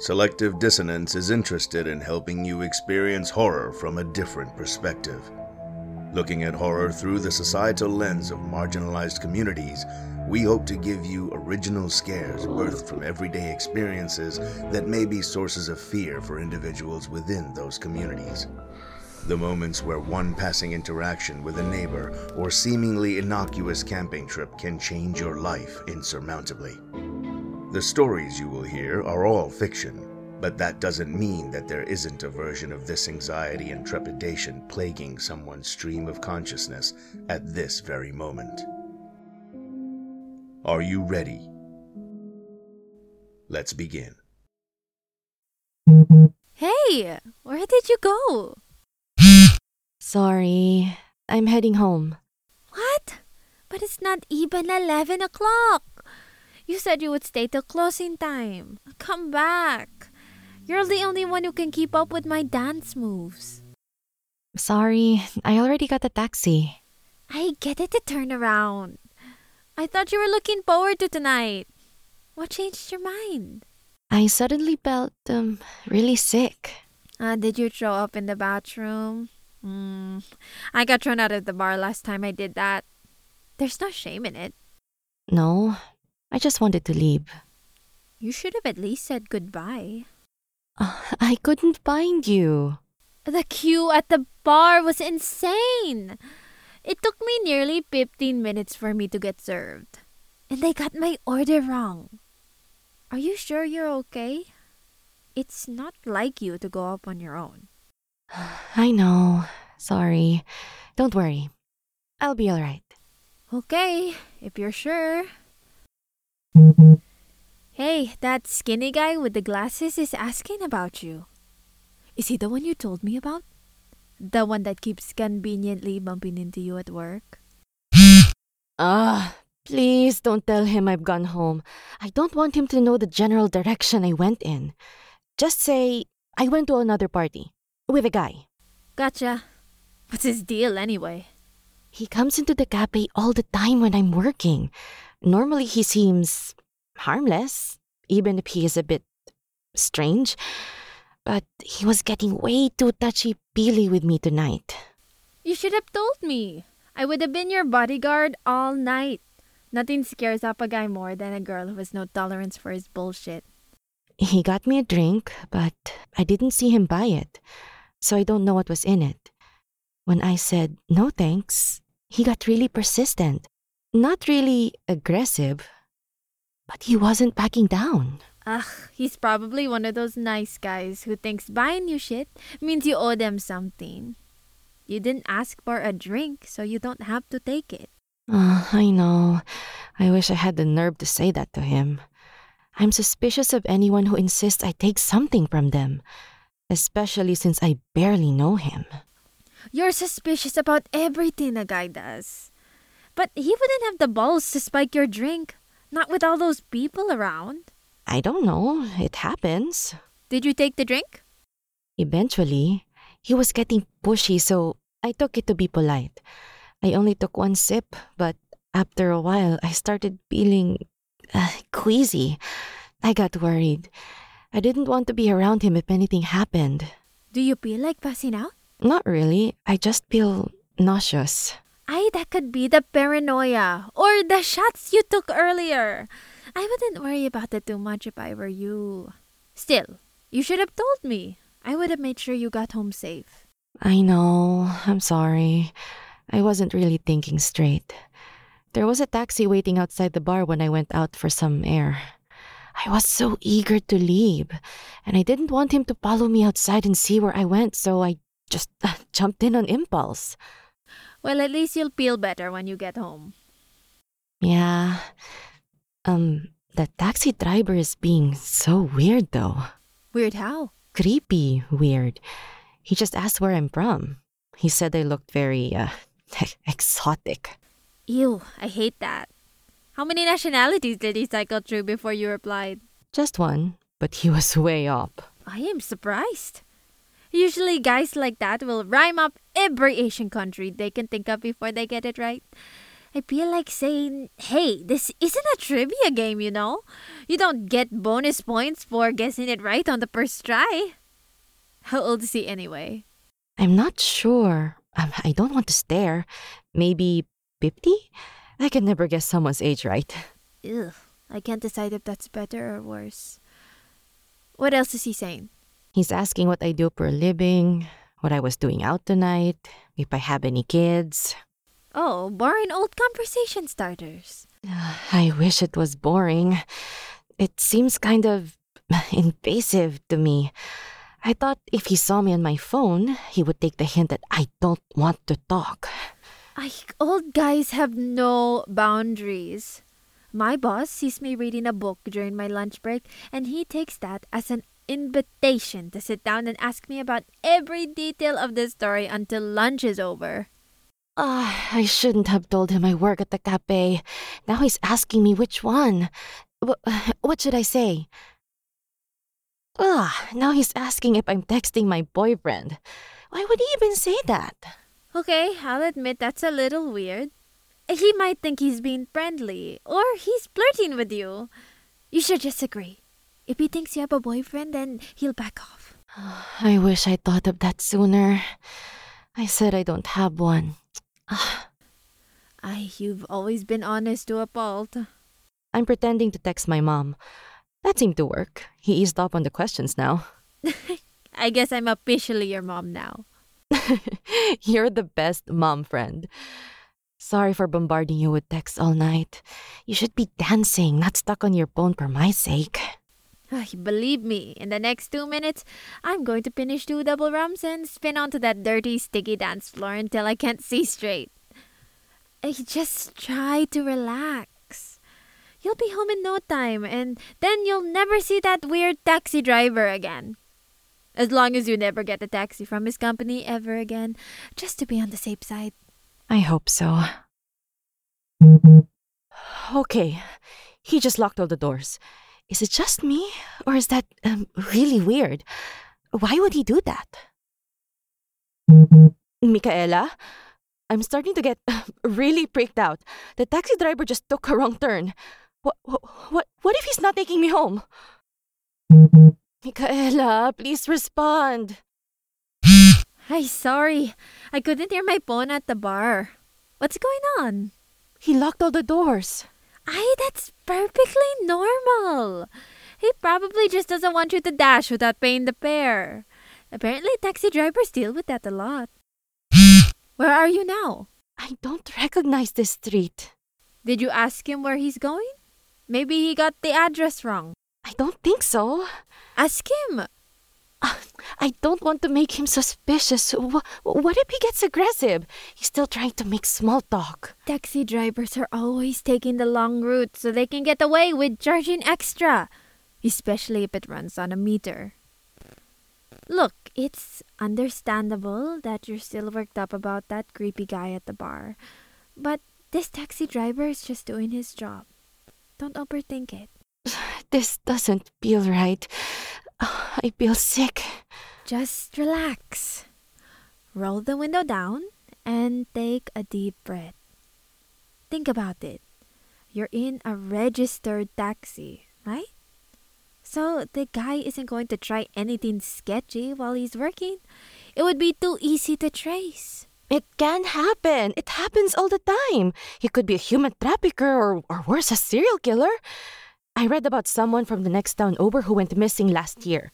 Selective Dissonance is interested in helping you experience horror from a different perspective. Looking at horror through the societal lens of marginalized communities, we hope to give you original scares birthed from everyday experiences that may be sources of fear for individuals within those communities. The moments where one passing interaction with a neighbor or seemingly innocuous camping trip can change your life insurmountably. The stories you will hear are all fiction, but that doesn't mean that there isn't a version of this anxiety and trepidation plaguing someone's stream of consciousness at this very moment. Are you ready? Let's begin. Hey, where did you go? Sorry, I'm heading home. What? But it's not even 11 o'clock. You said you would stay till closing time. Come back. You're the only one who can keep up with my dance moves. Sorry, I already got a taxi. I get it to turn around. I thought you were looking forward to tonight. What changed your mind? I suddenly felt um really sick. Uh, did you throw up in the bathroom? Mm, I got thrown out of the bar last time I did that. There's no shame in it. No, I just wanted to leave. You should have at least said goodbye. Uh, I couldn't find you. The queue at the bar was insane. It took me nearly 15 minutes for me to get served. And they got my order wrong. Are you sure you're okay? It's not like you to go up on your own. I know. Sorry. Don't worry. I'll be alright. Okay, if you're sure. Hey, that skinny guy with the glasses is asking about you. Is he the one you told me about? The one that keeps conveniently bumping into you at work? Ah, please don't tell him I've gone home. I don't want him to know the general direction I went in. Just say I went to another party with a guy. Gotcha. What's his deal anyway? He comes into the cafe all the time when I'm working. Normally, he seems harmless, even if he is a bit strange. But he was getting way too touchy feely with me tonight. You should have told me. I would have been your bodyguard all night. Nothing scares up a guy more than a girl who has no tolerance for his bullshit. He got me a drink, but I didn't see him buy it, so I don't know what was in it. When I said no thanks, he got really persistent. Not really aggressive, but he wasn't backing down. Ugh, he's probably one of those nice guys who thinks buying you shit means you owe them something. You didn't ask for a drink, so you don't have to take it. Oh, I know. I wish I had the nerve to say that to him. I'm suspicious of anyone who insists I take something from them, especially since I barely know him. You're suspicious about everything a guy does. But he wouldn't have the balls to spike your drink, not with all those people around. I don't know. It happens. Did you take the drink? Eventually, he was getting pushy, so I took it to be polite. I only took one sip, but after a while, I started feeling uh, queasy. I got worried. I didn't want to be around him if anything happened. Do you feel like passing out? Not really. I just feel nauseous. Ay, that could be the paranoia or the shots you took earlier. I wouldn't worry about it too much if I were you. Still, you should have told me. I would have made sure you got home safe. I know. I'm sorry. I wasn't really thinking straight. There was a taxi waiting outside the bar when I went out for some air. I was so eager to leave, and I didn't want him to follow me outside and see where I went, so I just jumped in on impulse. Well, at least you'll feel better when you get home. Yeah. Um, the taxi driver is being so weird though. Weird how? Creepy weird. He just asked where I'm from. He said I looked very, uh, exotic. Ew, I hate that. How many nationalities did he cycle through before you replied? Just one, but he was way up. I am surprised. Usually, guys like that will rhyme up every Asian country they can think of before they get it right. I feel like saying, hey, this isn't a trivia game, you know? You don't get bonus points for guessing it right on the first try. How old is he anyway? I'm not sure. Um, I don't want to stare. Maybe 50? I can never guess someone's age right. Ugh, I can't decide if that's better or worse. What else is he saying? He's asking what I do for a living, what I was doing out tonight, if I have any kids. Oh, boring old conversation starters. I wish it was boring. It seems kind of invasive to me. I thought if he saw me on my phone, he would take the hint that I don't want to talk. I, old guys have no boundaries. My boss sees me reading a book during my lunch break, and he takes that as an invitation to sit down and ask me about every detail of the story until lunch is over. Ah, I shouldn't have told him I work at the cafe. Now he's asking me which one. Wh- what should I say? Ah, now he's asking if I'm texting my boyfriend. Why would he even say that? Okay, I'll admit that's a little weird. He might think he's being friendly, or he's flirting with you. You should just agree. If he thinks you have a boyfriend, then he'll back off. I wish I thought of that sooner. I said I don't have one. I, you've always been honest to a fault. I'm pretending to text my mom. That seemed to work. He eased up on the questions now. I guess I'm officially your mom now. You're the best mom friend. Sorry for bombarding you with texts all night. You should be dancing, not stuck on your phone for my sake. Believe me, in the next two minutes, I'm going to finish two double rums and spin onto that dirty, sticky dance floor until I can't see straight. Just try to relax. You'll be home in no time, and then you'll never see that weird taxi driver again. As long as you never get a taxi from his company ever again, just to be on the safe side. I hope so. Okay, he just locked all the doors. Is it just me, or is that um, really weird? Why would he do that? Michaela, I'm starting to get really freaked out. The taxi driver just took a wrong turn. What, what, what if he's not taking me home? Michaela, please respond. Ay, sorry. I couldn't hear my phone at the bar. What's going on? He locked all the doors. Ay, that's perfectly normal. He probably just doesn't want you to dash without paying the fare. Apparently, taxi drivers deal with that a lot. Where are you now? I don't recognize this street. Did you ask him where he's going? Maybe he got the address wrong. I don't think so. Ask him. I don't want to make him suspicious. Wh- what if he gets aggressive? He's still trying to make small talk. Taxi drivers are always taking the long route so they can get away with charging extra, especially if it runs on a meter. Look, it's understandable that you're still worked up about that creepy guy at the bar, but this taxi driver is just doing his job. Don't overthink it. This doesn't feel right. I feel sick. Just relax. Roll the window down and take a deep breath. Think about it. You're in a registered taxi, right? So the guy isn't going to try anything sketchy while he's working. It would be too easy to trace. It can happen. It happens all the time. He could be a human trafficker or, or worse, a serial killer. I read about someone from the next town over who went missing last year.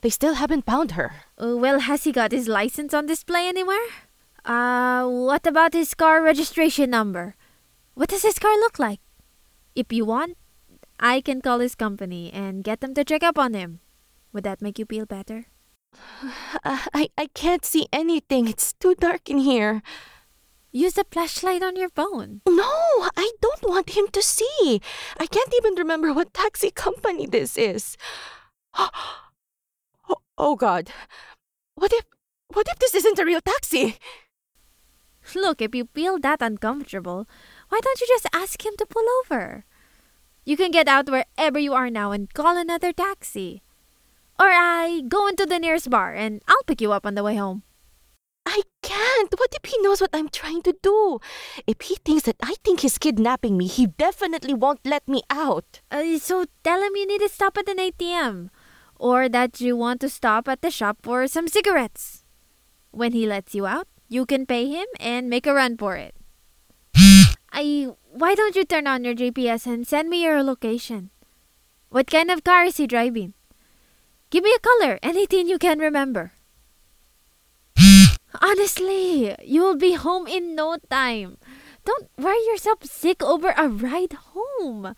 They still haven't found her. Uh, well, has he got his license on display anywhere? Uh, what about his car registration number? What does his car look like? If you want, I can call his company and get them to check up on him. Would that make you feel better? I, I can't see anything. It's too dark in here. Use the flashlight on your phone. No, I don't want him to see. I can't even remember what taxi company this is. Oh, oh God. What if what if this isn't a real taxi? Look, if you feel that uncomfortable, why don't you just ask him to pull over? You can get out wherever you are now and call another taxi. Or I go into the nearest bar and I'll pick you up on the way home. I can't. can't. What if he knows what I'm trying to do? If he thinks that I think he's kidnapping me, he definitely won't let me out. Uh, so tell him you need to stop at an ATM. Or that you want to stop at the shop for some cigarettes. When he lets you out, you can pay him and make a run for it. I why don't you turn on your GPS and send me your location? What kind of car is he driving? Give me a color, anything you can remember. Honestly, you'll be home in no time. Don't worry yourself sick over a ride home.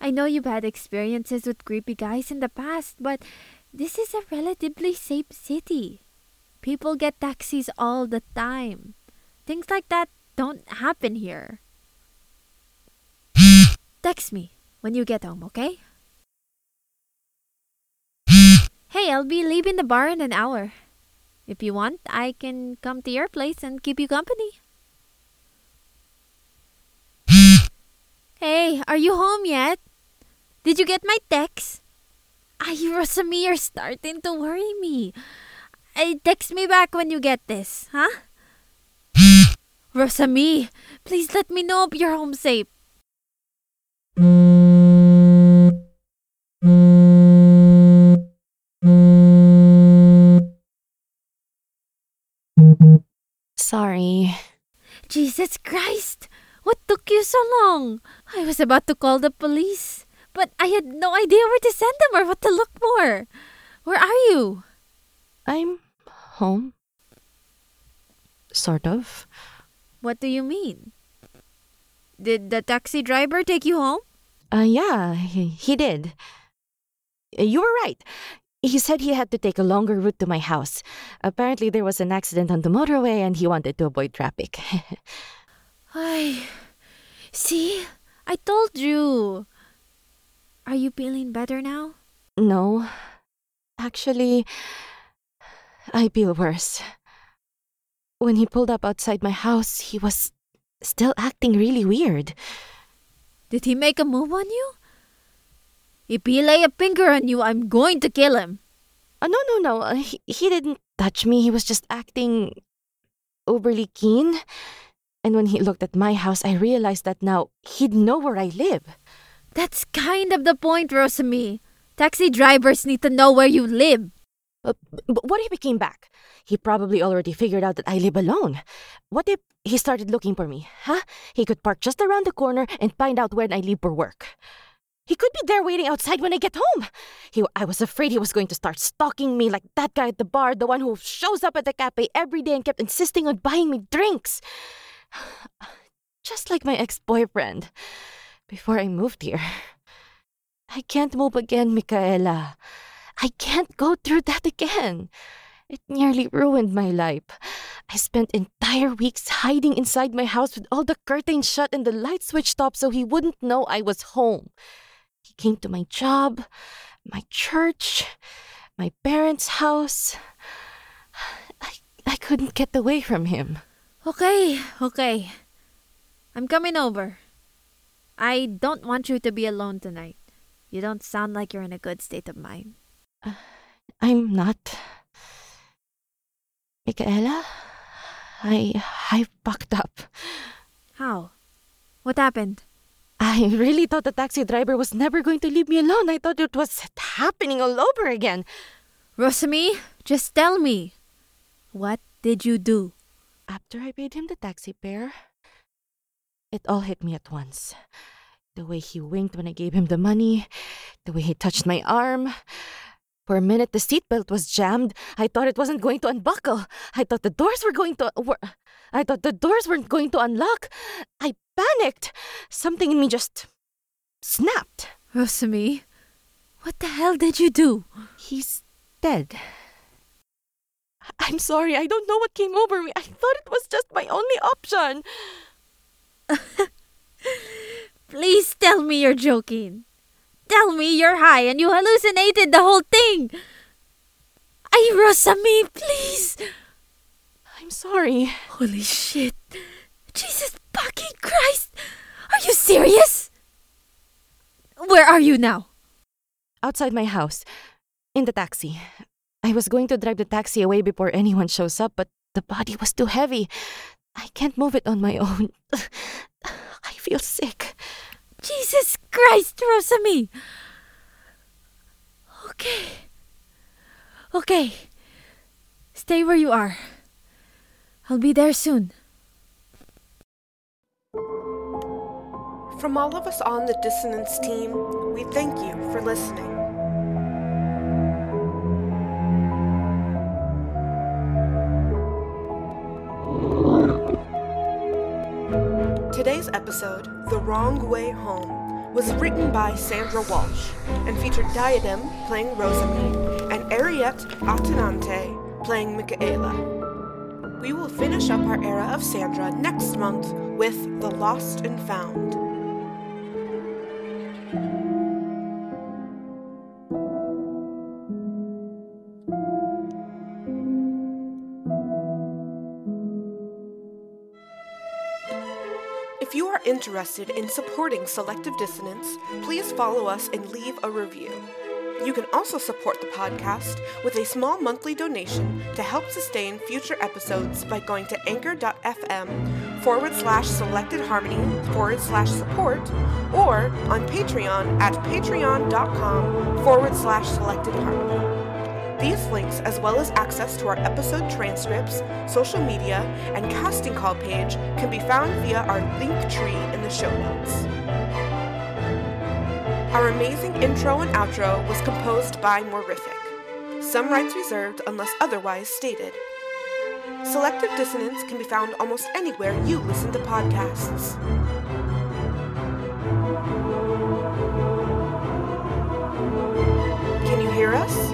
I know you've had experiences with creepy guys in the past, but this is a relatively safe city. People get taxis all the time. Things like that don't happen here. Text me when you get home, okay? Hey, I'll be leaving the bar in an hour. If you want, I can come to your place and keep you company. Hey, are you home yet? Did you get my text? Ay, Rosami, you're starting to worry me. Ay, text me back when you get this, huh? Rosami, please let me know if you're home safe. So long? I was about to call the police, but I had no idea where to send them or what to look for. Where are you? I'm home. Sort of. What do you mean? Did the taxi driver take you home? Uh, yeah, he, he did. Uh, You were right. He said he had to take a longer route to my house. Apparently, there was an accident on the motorway and he wanted to avoid traffic. I see. I told you. Are you feeling better now? no. Actually, I feel worse. When he pulled up outside my house, he was still acting really weird. Did he make a move on you? If he lay a finger on you, I'm going to kill him. Uh, no, no, no. Uh, he, he didn't touch me. He was just acting overly keen. And when he looked at my house, I realized that now he'd know where I live. That's kind of the point, Rosami. Taxi drivers need to know where you live. Uh, but what if he came back? He probably already figured out that I live alone. What if he started looking for me? Huh? He could park just around the corner and find out when I leave for work. He could be there waiting outside when I get home. He, I was afraid he was going to start stalking me like that guy at the bar, the one who shows up at the cafe every day and kept insisting on buying me drinks. Just like my ex boyfriend before I moved here. I can't move again, Michaela. I can't go through that again. It nearly ruined my life. I spent entire weeks hiding inside my house with all the curtains shut and the light switched off so he wouldn't know I was home. He came to my job, my church, my parents' house. I, I couldn't get away from him. Okay, okay. I'm coming over. I don't want you to be alone tonight. You don't sound like you're in a good state of mind. Uh, I'm not. Michaela, I I fucked up. How? What happened? I really thought the taxi driver was never going to leave me alone. I thought it was happening all over again. Rosami, just tell me. What did you do? After I paid him the taxi fare, it all hit me at once. The way he winked when I gave him the money, the way he touched my arm. For a minute, the seatbelt was jammed. I thought it wasn't going to unbuckle. I thought the doors were going to. Were, I thought the doors weren't going to unlock. I panicked. Something in me just snapped. Rosami, what the hell did you do? He's dead. I'm sorry, I don't know what came over me. I thought it was just my only option. Please tell me you're joking. Tell me you're high and you hallucinated the whole thing. Ay, Rosami, please. I'm sorry. Holy shit. Jesus fucking Christ. Are you serious? Where are you now? Outside my house, in the taxi. I was going to drive the taxi away before anyone shows up, but the body was too heavy. I can't move it on my own. I feel sick. Jesus Christ, Rosami! Okay. Okay. Stay where you are. I'll be there soon. From all of us on the Dissonance team, we thank you for listening. Today's episode, The Wrong Way Home, was written by Sandra Walsh and featured Diadem playing Rosamine and Eriette Atanante playing Michaela. We will finish up our era of Sandra next month with The Lost and Found. If you are interested in supporting Selective Dissonance, please follow us and leave a review. You can also support the podcast with a small monthly donation to help sustain future episodes by going to anchor.fm forward slash selected harmony forward slash support or on Patreon at patreon.com forward slash selected harmony. These links, as well as access to our episode transcripts, social media, and casting call page, can be found via our link tree in the show notes. Our amazing intro and outro was composed by Morific. Some rights reserved unless otherwise stated. Selective dissonance can be found almost anywhere you listen to podcasts. Can you hear us?